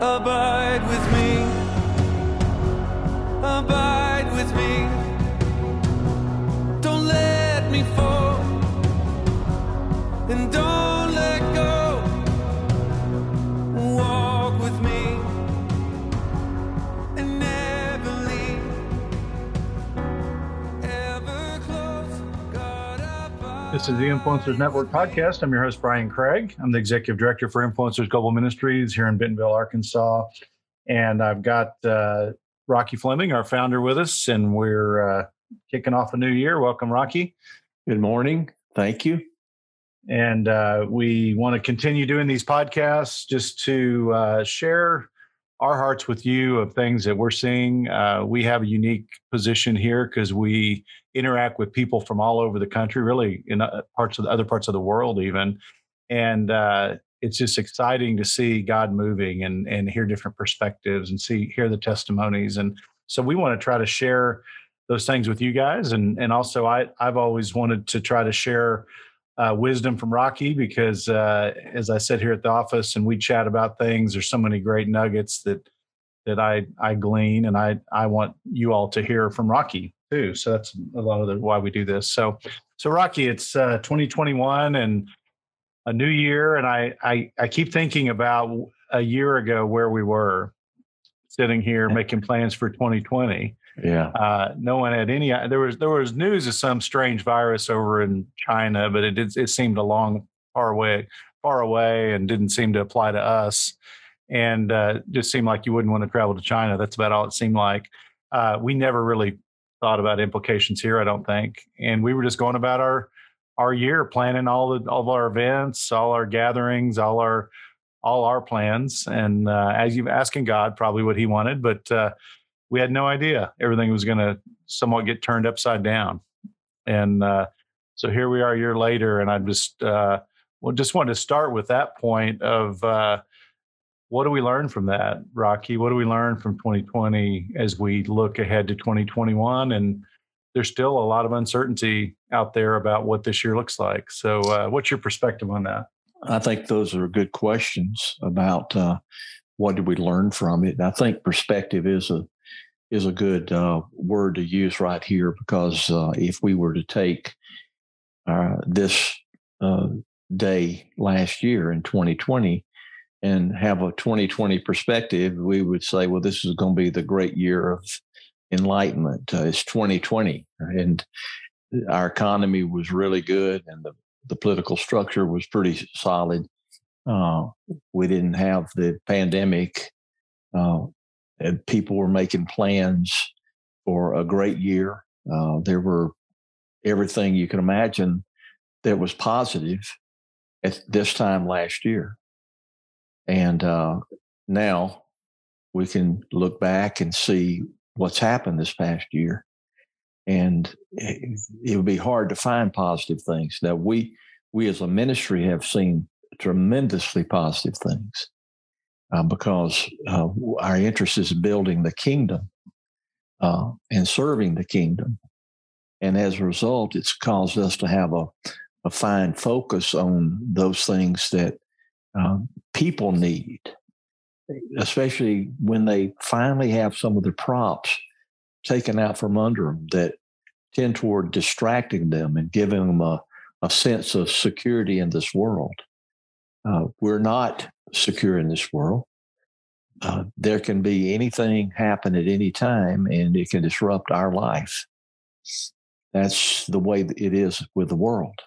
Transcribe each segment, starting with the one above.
Abide with me. Abide with me. This is the Influencers Network podcast. I'm your host, Brian Craig. I'm the executive director for Influencers Global Ministries here in Bentonville, Arkansas. And I've got uh, Rocky Fleming, our founder, with us, and we're uh, kicking off a new year. Welcome, Rocky. Good morning. Thank you. And uh, we want to continue doing these podcasts just to uh, share our hearts with you of things that we're seeing. Uh, we have a unique position here because we interact with people from all over the country, really in uh, parts of the other parts of the world, even. And uh, it's just exciting to see God moving and and hear different perspectives and see hear the testimonies. And so we want to try to share those things with you guys. And and also I I've always wanted to try to share uh, wisdom from Rocky because uh, as I sit here at the office and we chat about things, there's so many great nuggets that that I I glean and I I want you all to hear from Rocky too. So that's a lot of the why we do this. So so Rocky, it's uh, 2021 and a new year, and I I I keep thinking about a year ago where we were sitting here making plans for 2020 Yeah. uh, no one had any. There was there was news of some strange virus over in China, but it did, it seemed a long far away, far away, and didn't seem to apply to us. And uh, just seemed like you wouldn't want to travel to China. That's about all it seemed like. Uh, we never really thought about implications here. I don't think, and we were just going about our our year, planning all the all of our events, all our gatherings, all our all our plans, and uh, as you asking God probably what He wanted, but uh, we had no idea everything was going to somewhat get turned upside down. And uh, so here we are a year later, and I just uh, well, just wanted to start with that point of uh, what do we learn from that, Rocky? What do we learn from 2020 as we look ahead to 2021? And there's still a lot of uncertainty out there about what this year looks like. So, uh, what's your perspective on that? I think those are good questions about uh, what did we learn from it. I think perspective is a is a good uh, word to use right here because uh, if we were to take uh, this uh, day last year in 2020 and have a 2020 perspective, we would say, well, this is going to be the great year of enlightenment. Uh, it's 2020, and our economy was really good, and the, the political structure was pretty solid. Uh, we didn't have the pandemic. Uh, and people were making plans for a great year. Uh, there were everything you can imagine that was positive at this time last year. And uh, now we can look back and see what's happened this past year. And it, it would be hard to find positive things. Now, we, we as a ministry have seen tremendously positive things uh, because uh, our interest is building the kingdom uh, and serving the kingdom. And as a result, it's caused us to have a, a fine focus on those things that uh, people need, especially when they finally have some of the props taken out from under them that tend toward distracting them and giving them a, a sense of security in this world. Uh, we're not secure in this world. Uh, there can be anything happen at any time and it can disrupt our life. That's the way it is with the world.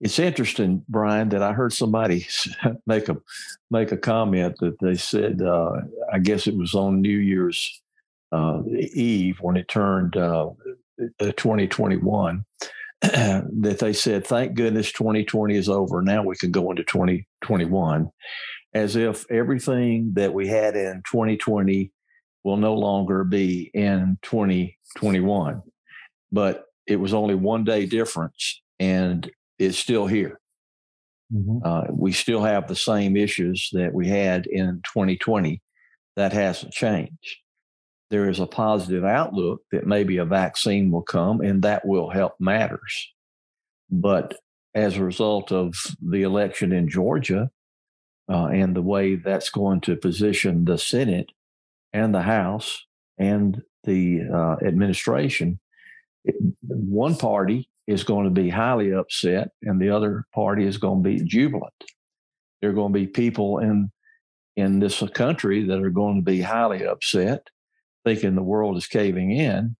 It's interesting, Brian, that I heard somebody make a make a comment that they said, uh, I guess it was on New Year's uh, Eve when it turned uh, 2021, that they said, "Thank goodness 2020 is over. Now we can go into 2021." as if everything that we had in 2020 will no longer be in 2021. But it was only one day difference and it's still here. Mm-hmm. Uh, we still have the same issues that we had in 2020. That hasn't changed. There is a positive outlook that maybe a vaccine will come and that will help matters. But as a result of the election in Georgia, uh, and the way that's going to position the Senate and the House and the uh, administration. One party is going to be highly upset, and the other party is going to be jubilant. There are going to be people in in this country that are going to be highly upset, thinking the world is caving in,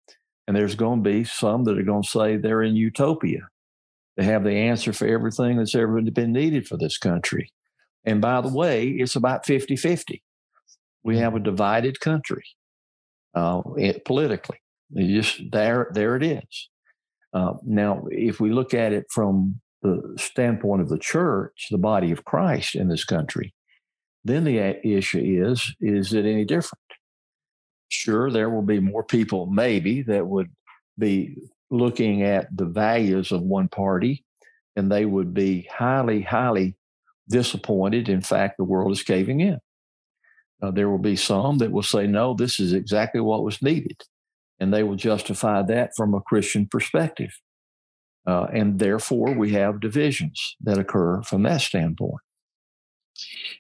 and there's going to be some that are going to say they're in utopia. They have the answer for everything that's ever been needed for this country. And by the way, it's about 50 50. We have a divided country uh, it, politically. It just there, there it is. Uh, now, if we look at it from the standpoint of the church, the body of Christ in this country, then the issue is: is it any different? Sure, there will be more people, maybe, that would be looking at the values of one party, and they would be highly, highly disappointed. In fact, the world is caving in. Uh, there will be some that will say, no, this is exactly what was needed. And they will justify that from a Christian perspective. Uh, and therefore, we have divisions that occur from that standpoint.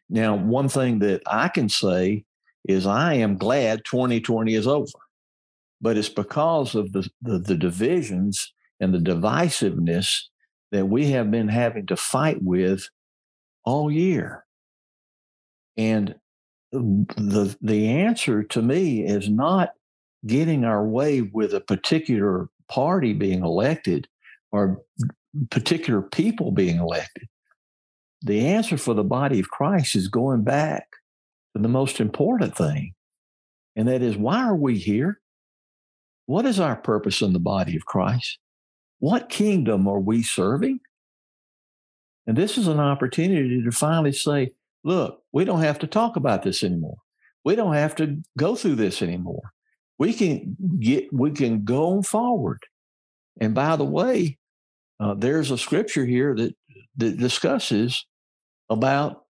Now, one thing that I can say is I am glad 2020 is over, but it's because of the, the, the divisions and the divisiveness that we have been having to fight with all year. And the the answer to me is not getting our way with a particular party being elected or particular people being elected. The answer for the body of Christ is going back to the most important thing, and that is why are we here? What is our purpose in the body of Christ? What kingdom are we serving? And this is an opportunity to finally say, look, we don't have to talk about this anymore. We don't have to go through this anymore. We can get, we can go forward. And by the way, uh, there's a scripture here that, that discusses about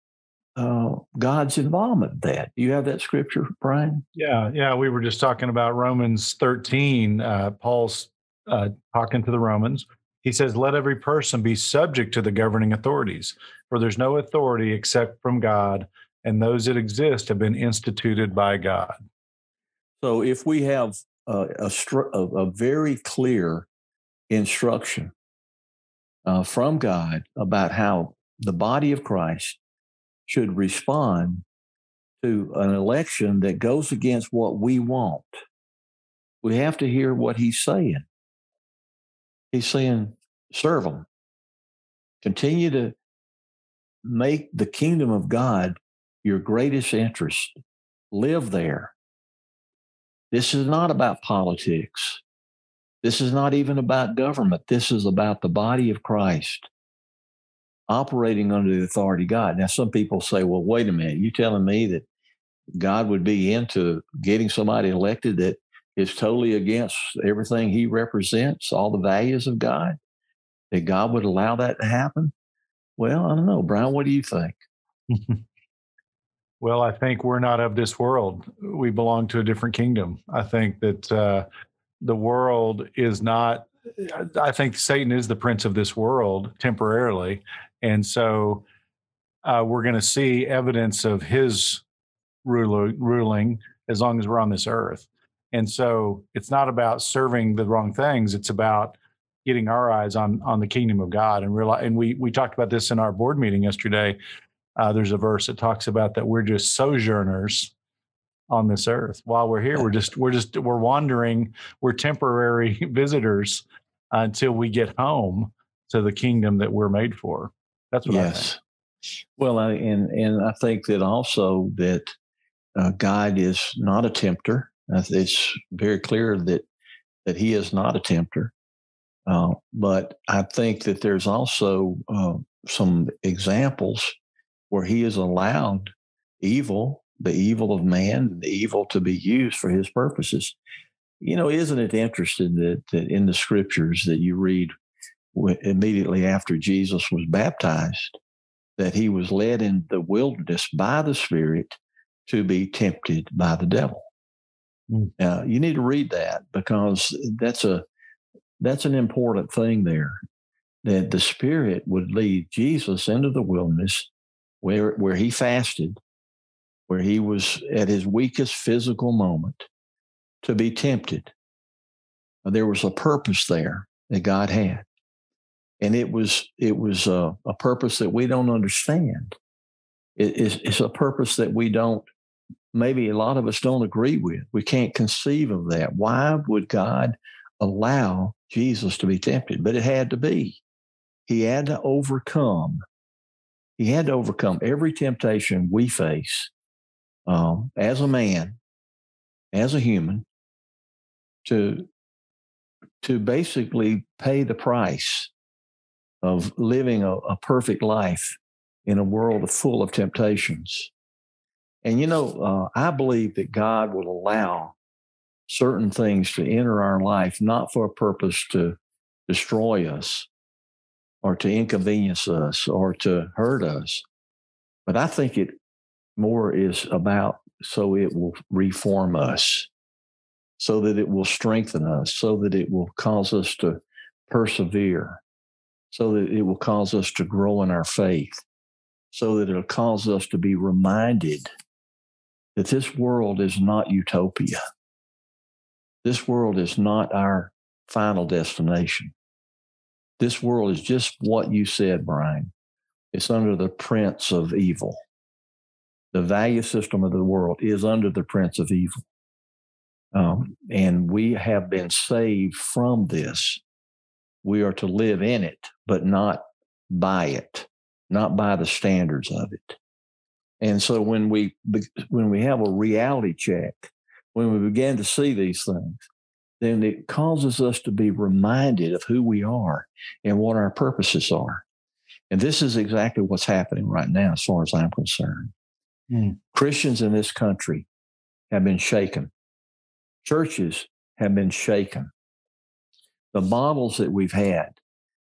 uh, God's involvement in that. Do you have that scripture, Brian? Yeah, yeah. We were just talking about Romans 13. Uh, Paul's uh, talking to the Romans. He says, Let every person be subject to the governing authorities, for there's no authority except from God, and those that exist have been instituted by God. So if we have a, a, a very clear instruction uh, from God about how the body of Christ should respond to an election that goes against what we want, we have to hear what he's saying. He's saying, serve them. Continue to make the kingdom of God your greatest interest. Live there. This is not about politics. This is not even about government. This is about the body of Christ operating under the authority of God. Now, some people say, well, wait a minute, you telling me that God would be into getting somebody elected that is totally against everything he represents, all the values of God, that God would allow that to happen? Well, I don't know. Brian, what do you think? well, I think we're not of this world. We belong to a different kingdom. I think that uh, the world is not, I think Satan is the prince of this world temporarily. And so uh, we're going to see evidence of his ruling as long as we're on this earth. And so it's not about serving the wrong things. It's about getting our eyes on on the kingdom of God and realize. And we we talked about this in our board meeting yesterday. Uh, there's a verse that talks about that we're just sojourners on this earth. While we're here, we're just we're just we're wandering. We're temporary visitors until we get home to the kingdom that we're made for. That's what yes. I think. Well, I, and and I think that also that uh, God is not a tempter. It's very clear that that he is not a tempter. Uh, but I think that there's also uh, some examples where he has allowed evil, the evil of man, the evil to be used for his purposes. You know, isn't it interesting that, that in the scriptures that you read immediately after Jesus was baptized, that he was led in the wilderness by the Spirit to be tempted by the devil? Mm. Uh, you need to read that because that's a that's an important thing there. That the Spirit would lead Jesus into the wilderness where where he fasted, where he was at his weakest physical moment, to be tempted. There was a purpose there that God had, and it was it was a, a purpose that we don't understand. It, it's, it's a purpose that we don't maybe a lot of us don't agree with. We can't conceive of that. Why would God allow Jesus to be tempted? But it had to be. He had to overcome. He had to overcome every temptation we face um, as a man, as a human, to to basically pay the price of living a, a perfect life in a world full of temptations. And you know, uh, I believe that God will allow certain things to enter our life, not for a purpose to destroy us or to inconvenience us or to hurt us. But I think it more is about so it will reform us, so that it will strengthen us, so that it will cause us to persevere, so that it will cause us to grow in our faith, so that it'll cause us to be reminded that this world is not utopia. This world is not our final destination. This world is just what you said, Brian. It's under the prince of evil. The value system of the world is under the prince of evil. Um, and we have been saved from this. We are to live in it, but not by it, not by the standards of it. And so when we when we have a reality check, when we begin to see these things, then it causes us to be reminded of who we are and what our purposes are. And this is exactly what's happening right now, as far as I'm concerned. Mm. Christians in this country have been shaken. Churches have been shaken. The models that we've had,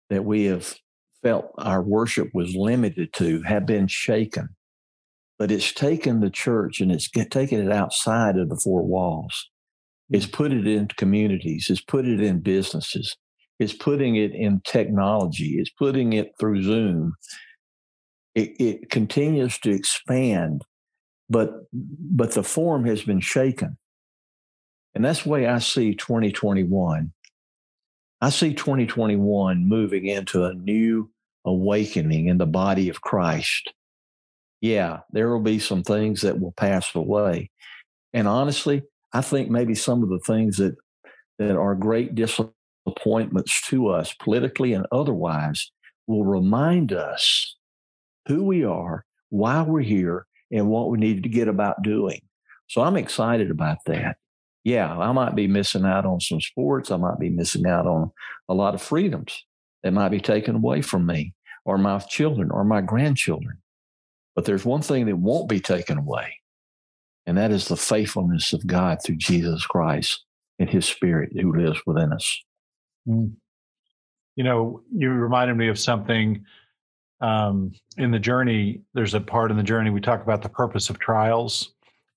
that we have felt our worship was limited to, have been shaken but it's taken the church and it's taken it outside of the four walls. It's mm. put it in communities. It's put it in businesses. It's putting it in technology. It's putting it through Zoom. It, it continues to expand, but but the form has been shaken, and that's the way I see 2021. I see 2021 moving into a new awakening in the body of Christ yeah, there will be some things that will pass away. And honestly, I think maybe some of the things that that are great disappointments to us politically and otherwise will remind us who we are, why we're here, and what we need to get about doing. So I'm excited about that. Yeah, I might be missing out on some sports. I might be missing out on a lot of freedoms that might be taken away from me or my children or my grandchildren. But there's one thing that won't be taken away, and that is the faithfulness of God through Jesus Christ and his spirit who lives within us. Mm. You know, you reminded me of something um, in the journey. There's a part in the journey we talk about the purpose of trials,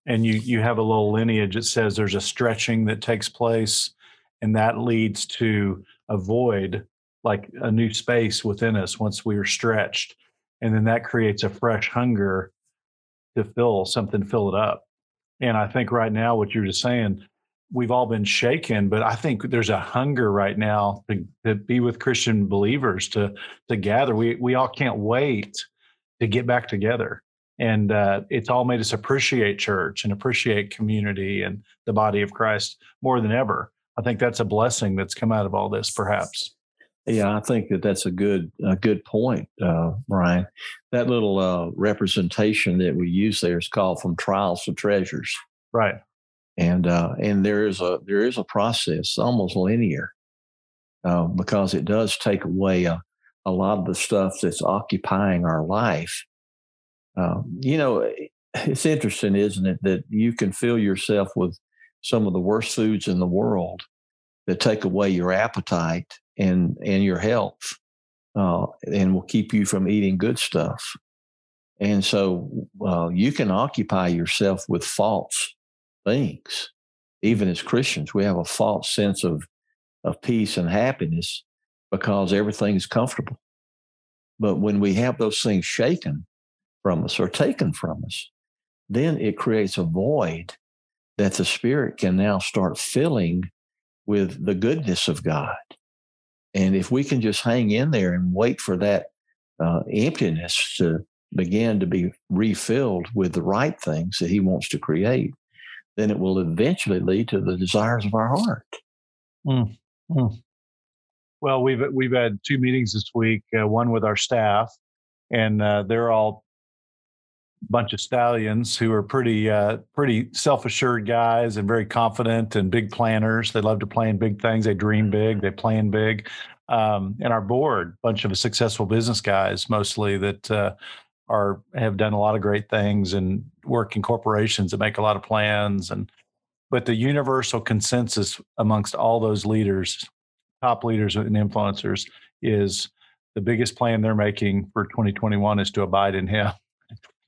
and you you have a little lineage that says there's a stretching that takes place, and that leads to a void, like a new space within us once we are stretched. And then that creates a fresh hunger to fill something fill it up. And i think right now what you're just saying we've all been shaken but i think there's a hunger right now to, to be with christian believers to to gather. We we all can't wait to get back together and uh, it's all made us appreciate church and appreciate community and the body of christ more than ever i think that's a blessing that's come out of all this perhaps yeah, I think that that's a good a good point, uh, Brian. That little uh, representation that we use there is called "From Trials to Treasures." Right. And uh, and there is a there is a process, almost linear, uh, because it does take away a, a lot of the stuff that's occupying our life. Um, you know, it's interesting, isn't it, that you can fill yourself with some of the worst foods in the world that take away your appetite and and your health, uh, and will keep you from eating good stuff. And so uh, you can occupy yourself with false things. Even as Christians, we have a false sense of of peace and happiness because everything is comfortable. But when we have those things shaken, from us or taken from us, then it creates a void that the Spirit can now start filling with the goodness of God. And if we can just hang in there and wait for that uh, emptiness to begin to be refilled with the right things that He wants to create, then it will eventually lead to the desires of our heart. Mm, mm. Well, we've we've had two meetings this week. Uh, one with our staff, and uh, they're all a bunch of stallions who are pretty uh, pretty self assured guys and very confident and big planners. They love to plan big things. They dream big. They plan big. Um, and our board, bunch of successful business guys, mostly that uh, are have done a lot of great things and work in corporations that make a lot of plans and but the universal consensus amongst all those leaders top leaders and influencers is the biggest plan they're making for 2021 is to abide in him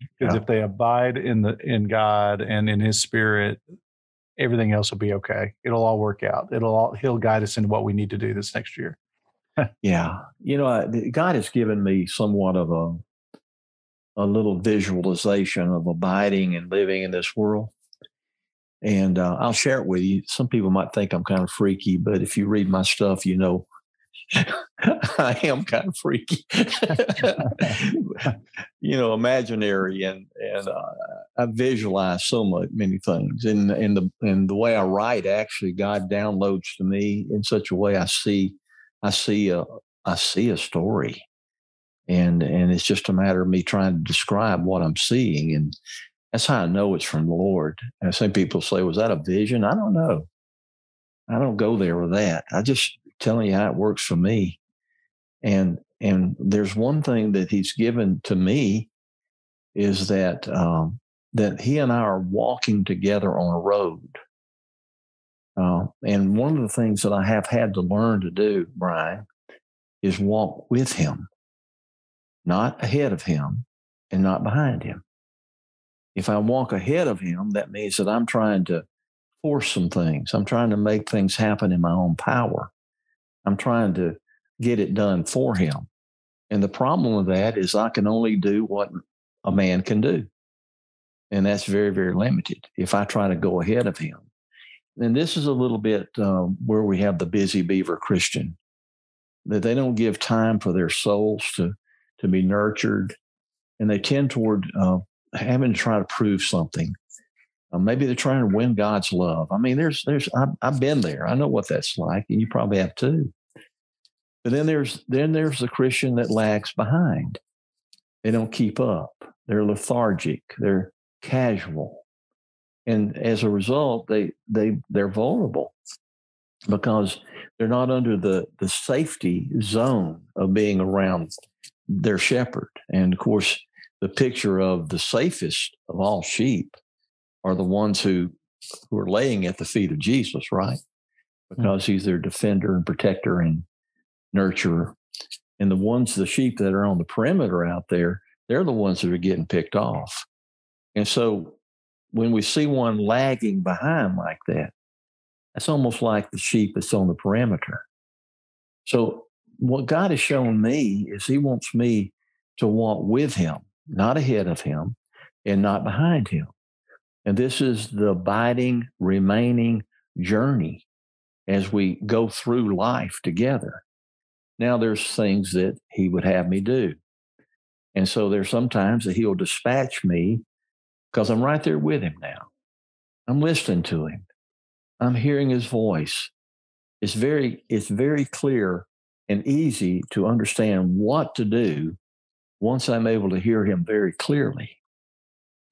because yeah. if they abide in the in god and in his spirit everything else will be okay it'll all work out it'll all he'll guide us into what we need to do this next year yeah you know god has given me somewhat of a a little visualization of abiding and living in this world. And uh, I'll share it with you. Some people might think I'm kind of freaky, but if you read my stuff, you know I am kind of freaky. you know, imaginary and and uh, I visualize so much many things. And and the and the way I write, actually, God downloads to me in such a way I see I see a I see a story and and it's just a matter of me trying to describe what I'm seeing, and that's how I know it's from the Lord. And some people say, "Was that a vision?" I don't know. I don't go there with that. I just telling you how it works for me, and and there's one thing that He's given to me is that um, that He and I are walking together on a road. Uh, and one of the things that I have had to learn to do, Brian, is walk with Him not ahead of him and not behind him. If I walk ahead of him, that means that I'm trying to force some things. I'm trying to make things happen in my own power. I'm trying to get it done for him. And the problem with that is I can only do what a man can do. And that's very, very limited if I try to go ahead of him. And this is a little bit um, where we have the busy beaver Christian, that they don't give time for their souls to to be nurtured, and they tend toward uh, having to try to prove something. Uh, maybe they're trying to win God's love. I mean, there's there's I've, I've been there. I know what that's like, and you probably have too. But then there's then there's the Christian that lags behind. They don't keep up. They're lethargic. They're casual, and as a result, they they they're vulnerable because they're not under the the safety zone of being around their shepherd. And of course, the picture of the safest of all sheep are the ones who who are laying at the feet of Jesus, right? Hmm. Because he's their defender and protector and nurturer. And the ones, the sheep that are on the perimeter out there, they're the ones that are getting picked off. And so when we see one lagging behind like that, that's almost like the sheep that's on the perimeter. So what God has shown me is He wants me to walk with Him, not ahead of Him and not behind Him. And this is the abiding, remaining journey as we go through life together. Now, there's things that He would have me do. And so there's sometimes that He'll dispatch me because I'm right there with Him now. I'm listening to Him. I'm hearing His voice. It's very, it's very clear and easy to understand what to do once I'm able to hear him very clearly.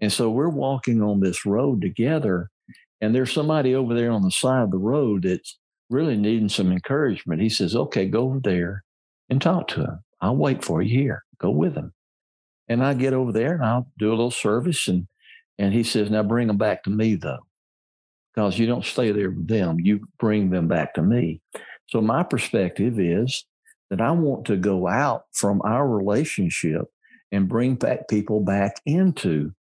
And so we're walking on this road together, and there's somebody over there on the side of the road that's really needing some encouragement. He says, Okay, go over there and talk to him. I'll wait for you here. Go with him. And I get over there and I'll do a little service. And, and he says, Now bring them back to me, though, because you don't stay there with them. You bring them back to me. So my perspective is that I want to go out from our relationship and bring back people back into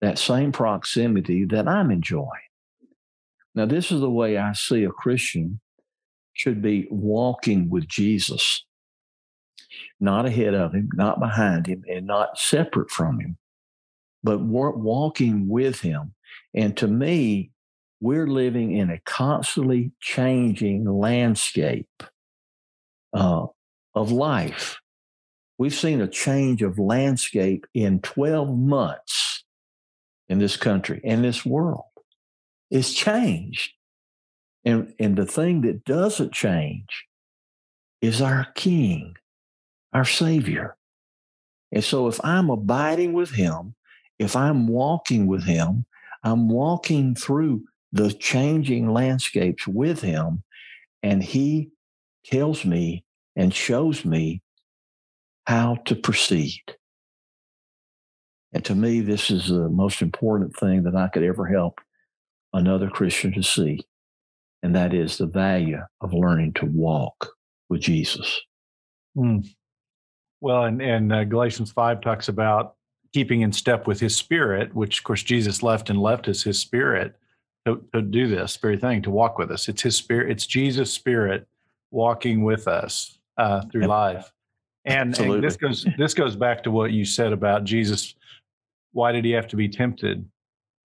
that same proximity that I'm enjoying. Now, this is the way I see a Christian should be walking with Jesus, not ahead of him, not behind him, and not separate from him. but walking with him. And to me, we're living in a constantly changing landscape uh, of life. We've seen a change of landscape in 12 months in this country and this world. It's changed. And, and the thing that doesn't change is our King, our Savior. And so if I'm abiding with Him, if I'm walking with Him, I'm walking through the changing landscapes with Him, and He tells me and shows me how to proceed. And to me, this is the most important thing that I could ever help another Christian to see. And that is the value of learning to walk with Jesus. Mm. Well, and, and uh, Galatians 5 talks about keeping in step with his spirit, which, of course, Jesus left and left us his spirit to, to do this very thing, to walk with us. It's his spirit, it's Jesus' spirit walking with us uh, through Yep. life. And, and this goes this goes back to what you said about Jesus. Why did he have to be tempted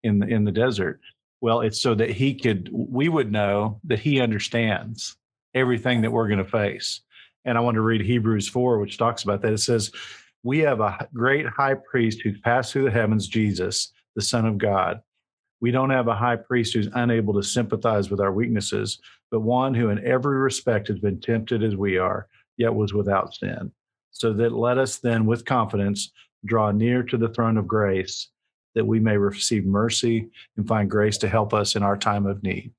in the in the desert? Well, it's so that he could we would know that he understands everything that we're going to face. And I want to read Hebrews 4, which talks about that. It says, We have a great high priest who passed through the heavens, Jesus, the Son of God. We don't have a high priest who's unable to sympathize with our weaknesses, but one who in every respect has been tempted as we are, yet was without sin. So that let us then with confidence draw near to the throne of grace that we may receive mercy and find grace to help us in our time of need.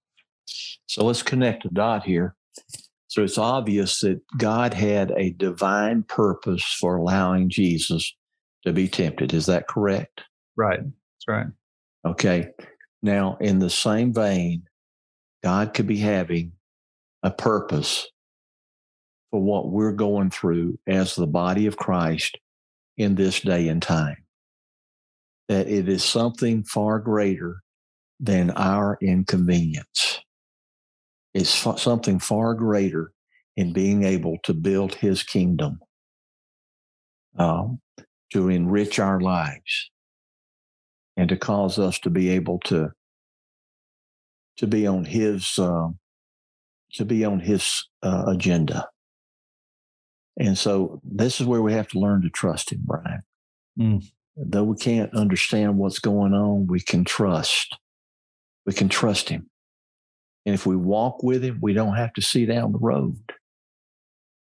So let's connect a dot here. So it's obvious that God had a divine purpose for allowing Jesus to be tempted. Is that correct? Right. That's right. Okay. Now, in the same vein, God could be having a purpose for what we're going through as the body of Christ in this day and time. That it is something far greater than our inconvenience. It's something far greater in being able to build his kingdom, um, to enrich our lives, and to cause us to be able to to be on his uh, to be on his uh, agenda. And so this is where we have to learn to trust him, Brian. Mm. Though we can't understand what's going on, we can trust. We can trust him. And if we walk with him, we don't have to see down the road.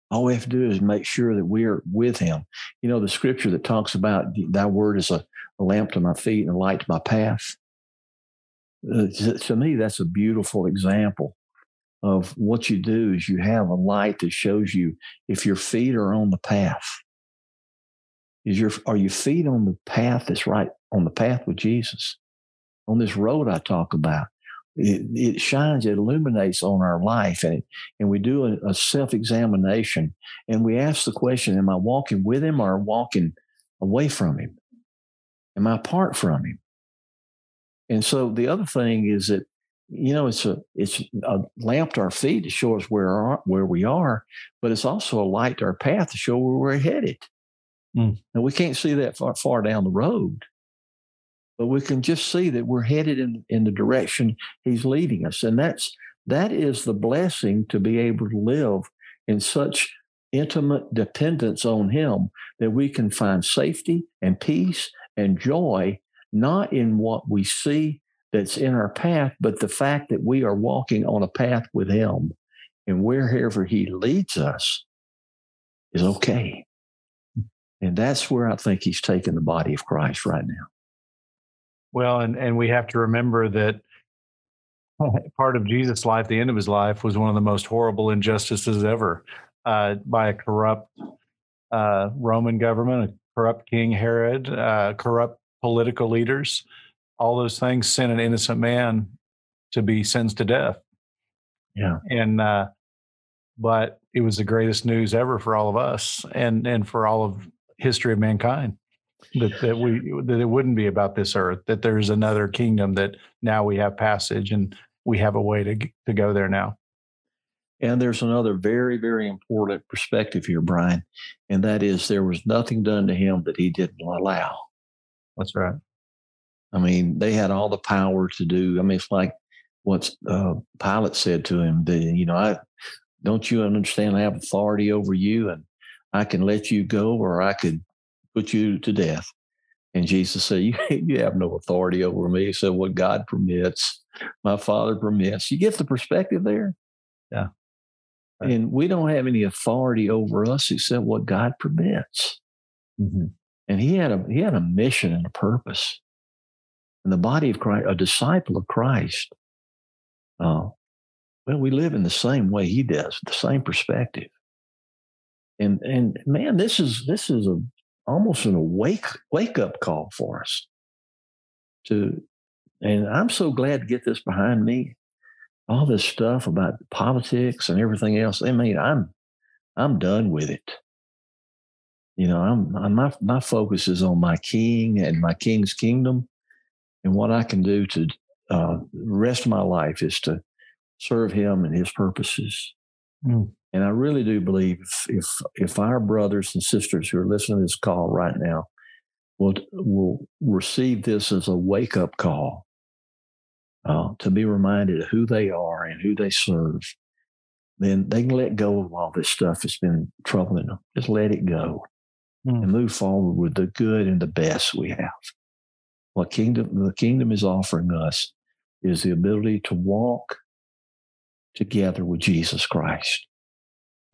All we have to do is make sure that we're with him. You know, the scripture that talks about thy word is a, a lamp to my feet and a light to my path. Uh, to, to me, that's a beautiful example of what you do is you have a light that shows you if your feet are on the path. Is your are your feet on the path that's right on the path with Jesus? On this road I talk about. It, it shines, it illuminates on our life, and and we do a, a self examination, and we ask the question: Am I walking with Him or walking away from Him? Am I apart from Him? And so the other thing is that you know it's a it's a lamp to our feet to show us where our, where we are, but it's also a light to our path to show where we're headed. Mm. And we can't see that far, far down the road, but we can just see that we're headed in in the direction He's leading us, and that's that is the blessing to be able to live in such intimate dependence on Him that we can find safety and peace and joy not in what we see that's in our path, but the fact that we are walking on a path with Him and wherever He leads us is okay. And that's where I think He's taking the body of Christ right now. Well, and, and we have to remember that part of Jesus' life, the end of his life, was one of the most horrible injustices ever uh, by a corrupt uh, Roman government, a corrupt King Herod, uh, corrupt political leaders. All those things sent an innocent man to be sentenced to death. Yeah. And, uh, but it was the greatest news ever for all of us and, and for all of history of mankind that, that we that it wouldn't be about this earth that there's another kingdom that now we have passage and we have a way to to go there now And there's another very, very important perspective here, Brian, and that is there was nothing done to him that he didn't allow. that's right I mean, they had all the power to do. I mean, it's like what uh, Pilate said to him. The, you know, I don't you understand? I have authority over you, and I can let you go, or I could put you to death. And Jesus said, "You, you have no authority over me." Said, "What God permits, my Father permits." You get the perspective there. Yeah. Right. And we don't have any authority over us except what God permits. Mm-hmm. And he had a he had a mission and a purpose. And the body of Christ, a disciple of Christ, uh, well, we live in the same way he does, the same perspective. And and man, this is this is a almost an awake wake up call for us. To and I'm so glad to get this behind me. All this stuff about politics and everything else. I mean, I'm I'm done with it. You know, I'm, I'm my my focus is on my king and my king's kingdom, and what I can do to uh, rest of my life is to serve him and his purposes. Mm. And I really do believe if, if, if our brothers and sisters who are listening to this call right now will will receive this as a wake up call uh, to be reminded of who they are and who they serve, then they can let go of all this stuff that's been troubling them. Just let it go Mm. and move forward with the good and the best we have. What kingdom the kingdom is offering us is the ability to walk together with Jesus Christ.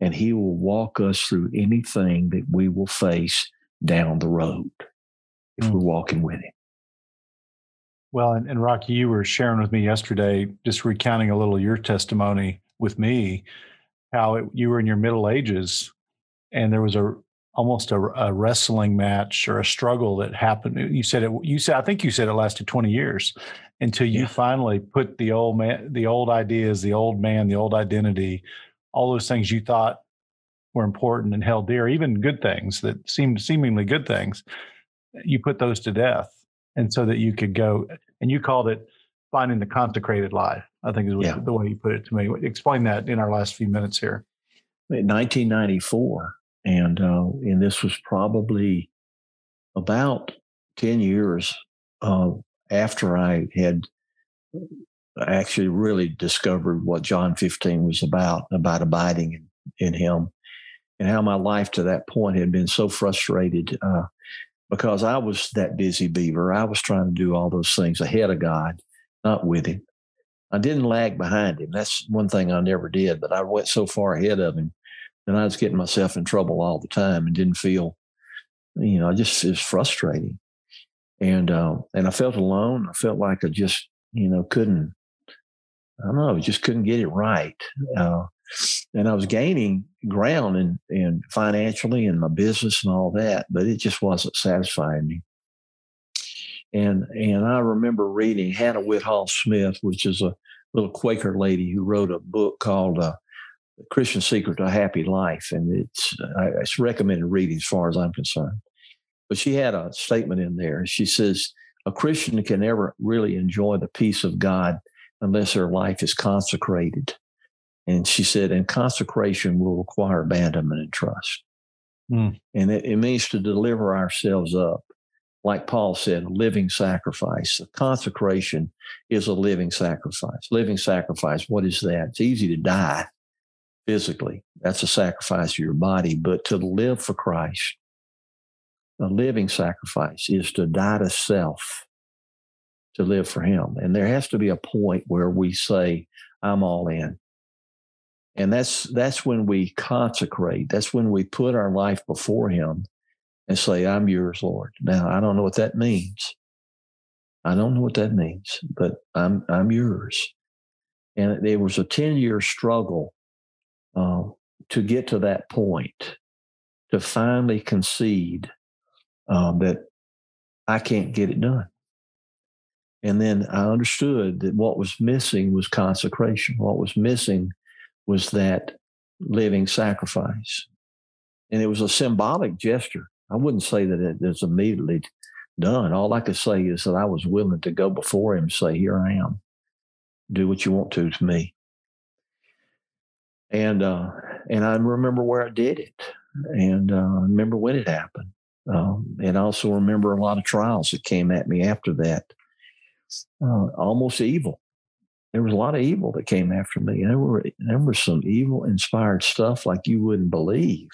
And he will walk us through anything that we will face down the road if we're mm. walking with him. Well, and, and Rocky, you were sharing with me yesterday, just recounting a little of your testimony with me, how it, you were in your middle ages, and there was a almost a, a, wrestling match or a struggle that happened. You said it. You said I think you said it lasted twenty years until you Yeah. finally put the old man, the old ideas, the old man, the old identity, all those things you thought were important and held dear, even good things that seemed seemingly good things. You put those to death, and so that you could go. And you called it finding the consecrated life. I think is Yeah. the way you put it to me. Explain that in our last few minutes here. in 1994, and uh, and this was probably about 10 years uh, after I had actually really discovered what John 15 was about, about abiding in, in Him, and how my life to that point had been so frustrated uh, because I was that busy beaver. I was trying to do all those things ahead of God, not with Him. I didn't lag behind Him. That's one thing I never did, but I went so far ahead of Him and I was getting myself in trouble all the time and didn't feel, you know, I just was frustrating, and uh, and I felt alone. I felt like I just, you know, couldn't. I don't know, I just couldn't get it right, uh, and I was gaining ground and and financially and my business and all that, but it just wasn't satisfying me. And and I remember reading Hannah Whitall Smith, which is a little Quaker lady who wrote a book called uh, the Christian Secret to a Happy Life, and it's uh, it's recommended reading as far as I'm concerned. But she had a statement in there. She says a Christian can never really enjoy the peace of God unless their life is consecrated. And she said, and consecration will require abandonment and trust. Mm. And it, it means to deliver ourselves up. Like Paul said, a living sacrifice. Consecration is a living sacrifice. Living sacrifice, what is that? It's easy to die physically. That's a sacrifice of your body. But to live for Christ, a living sacrifice is to die to self to live for Him. And there has to be a point where we say, I'm all in. And that's that's when we consecrate. That's when we put our life before Him and say, I'm yours, Lord. Now I don't know what that means. I don't know what that means, but I'm I'm yours. And it was a 10 year struggle uh, to get to that point, to finally concede uh, that I can't get it done. And then I understood that what was missing was consecration. What was missing was that living sacrifice. And it was a symbolic gesture. I wouldn't say that it was immediately done. All I could say is that I was willing to go before him and say, Here I am. Do what you want to to me. And uh, and I remember where I did it. And uh, I remember when it happened. Um, and I also remember a lot of trials that came at me after that uh, almost evil. There was a lot of evil that came after me. There were there was some evil inspired stuff like you wouldn't believe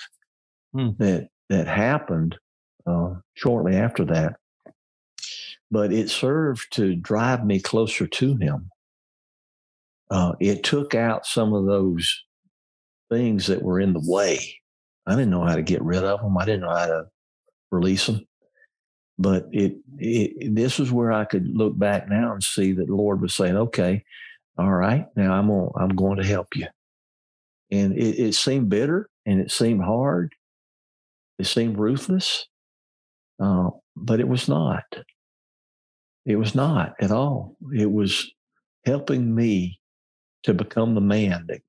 Hmm. that that happened uh, shortly after that. But it served to drive me closer to Him. Uh, it took out some of those things that were in the way. I didn't know how to get rid of them. I didn't know how to release them. But it, it this is where I could look back now and see that the Lord was saying, "Okay, all right, now I'm on, I'm going to help you." And it, it seemed bitter and it seemed hard. It seemed ruthless, uh, but it was not. It was not at all. It was helping me to become the man that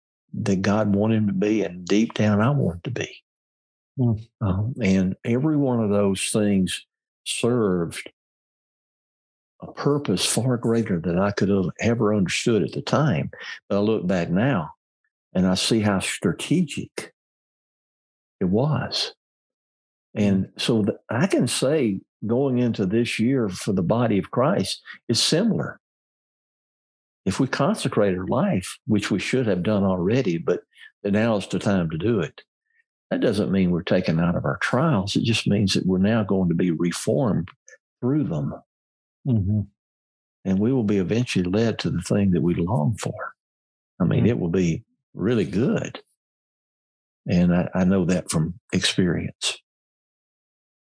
that God wanted him to be, and deep down I wanted to be. Hmm. Um, and every one of those things served a purpose far greater than I could have ever understood at the time. But I look back now and I see how strategic it was. Mm. And so I can say going into this year for the body of Christ is similar. If we consecrate our life, which we should have done already, but now is the time to do it. That doesn't mean we're taken out of our trials. It just means that we're now going to be reformed through them. Mm-hmm. And we will be eventually led to the thing that we long for. I mean, Mm. it will be really good. And I, I know that from experience.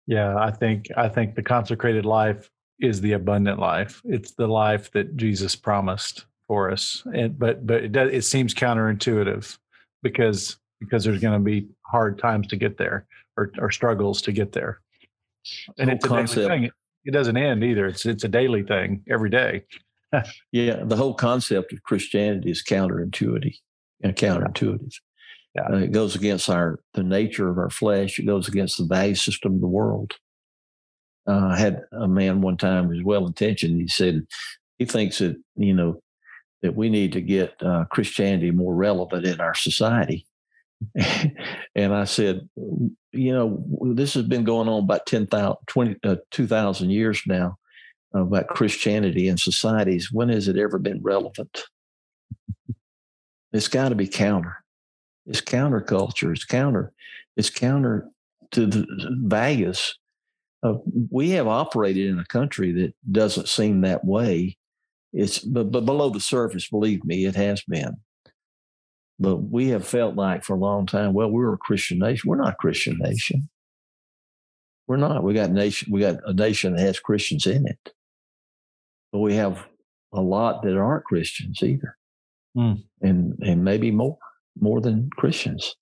Yeah, I think I think the consecrated life is the abundant life. It's the life that Jesus promised for us. And but but it does it seems counterintuitive because because there's going to be hard times to get there or or struggles to get there. And it's a daily thing. It doesn't end either. It's it's a daily thing every day. Yeah, the whole concept of Christianity is counterintuitive. And counterintuitive. Yeah. Uh, it goes against our the nature of our flesh. It goes against the value system of the world. Uh, I had a man one time who was well intentioned. He said he thinks that you know that we need to get uh, Christianity more relevant in our society. And I said, you know, this has been going on about 10,000, 20, uh, 2,000 years now about Christianity and societies. When has it ever been relevant? It's got to be counter. It's counterculture. It's counter. It's counter to the values. Of, we have operated in a country that doesn't seem that way. It's but, but below the surface. Believe me, it has been. But we have felt like for a long time, well, we're a Christian nation. We're not a Christian nation. We're not. We got nation. We got a nation that has Christians in it, but we have a lot that aren't Christians either, Hmm. and and maybe more more than Christians.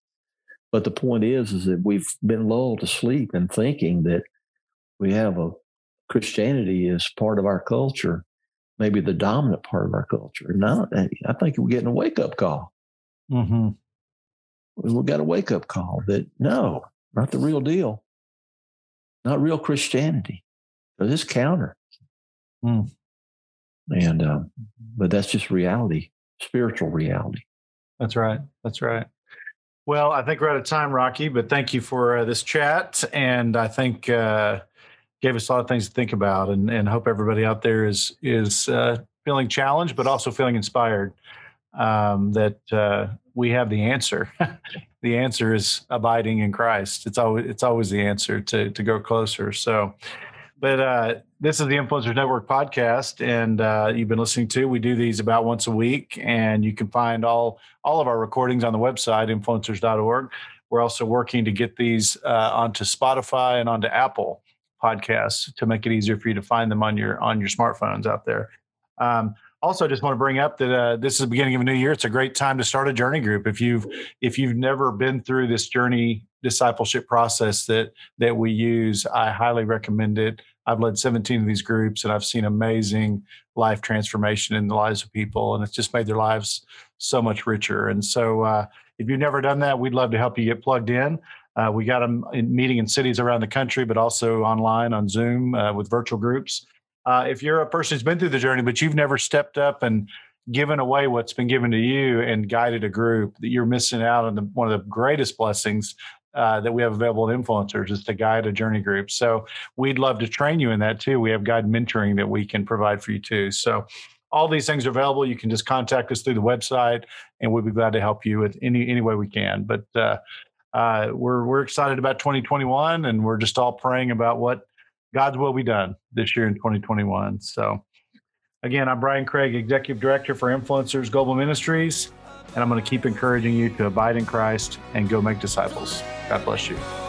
But the point is, is that we've been lulled to sleep in thinking that we have a Christianity is part of our culture, maybe the dominant part of our culture. No, I think we're getting a wake up call. Mm-hmm. We got a wake up call that no, not the real deal, not real Christianity. But this counter. Hmm. And um, but that's just reality, spiritual reality. That's right. That's right. Well, I think we're out of time, Rocky, but thank you for uh, this chat. And I think uh, gave us a lot of things to think about and, and hope everybody out there is, is uh, feeling challenged, but also feeling inspired um, that uh, we have the answer. the answer is abiding in Christ. It's always, it's always the answer to, to go closer. So, but uh, this is the Influencers Network podcast, and uh, you've been listening to. We do these about once a week, and you can find all all of our recordings on the website influencers.org. We're also working to get these uh, onto Spotify and onto Apple podcasts to make it easier for you to find them on your on your smartphones out there. Um, also, just want to bring up that uh, this is the beginning of a new year. It's a great time to start a journey group. If you've if you've never been through this journey discipleship process that that we use, I highly recommend it. I've led 17 of these groups and I've seen amazing life transformation in the lives of people, and it's just made their lives so much richer. And so, uh, if you've never done that, we'd love to help you get plugged in. Uh, we got them in meeting in cities around the country, but also online on Zoom uh, with virtual groups. Uh, if you're a person who's been through the journey, but you've never stepped up and given away what's been given to you and guided a group, that you're missing out on the, one of the greatest blessings uh, that we have available at Influencers is to guide a journey group. So we'd love to train you in that too. We have guide mentoring that we can provide for you too. So all these things are available. You can just contact us through the website, and we'd be glad to help you with any any way we can. But uh, uh, we're we're excited about 2021, and we're just all praying about what God's will be done this year in 2021. So. Again, I'm Brian Craig, Executive Director for Influencers Global Ministries, and I'm going to keep encouraging you to abide in Christ and go make disciples. God bless you.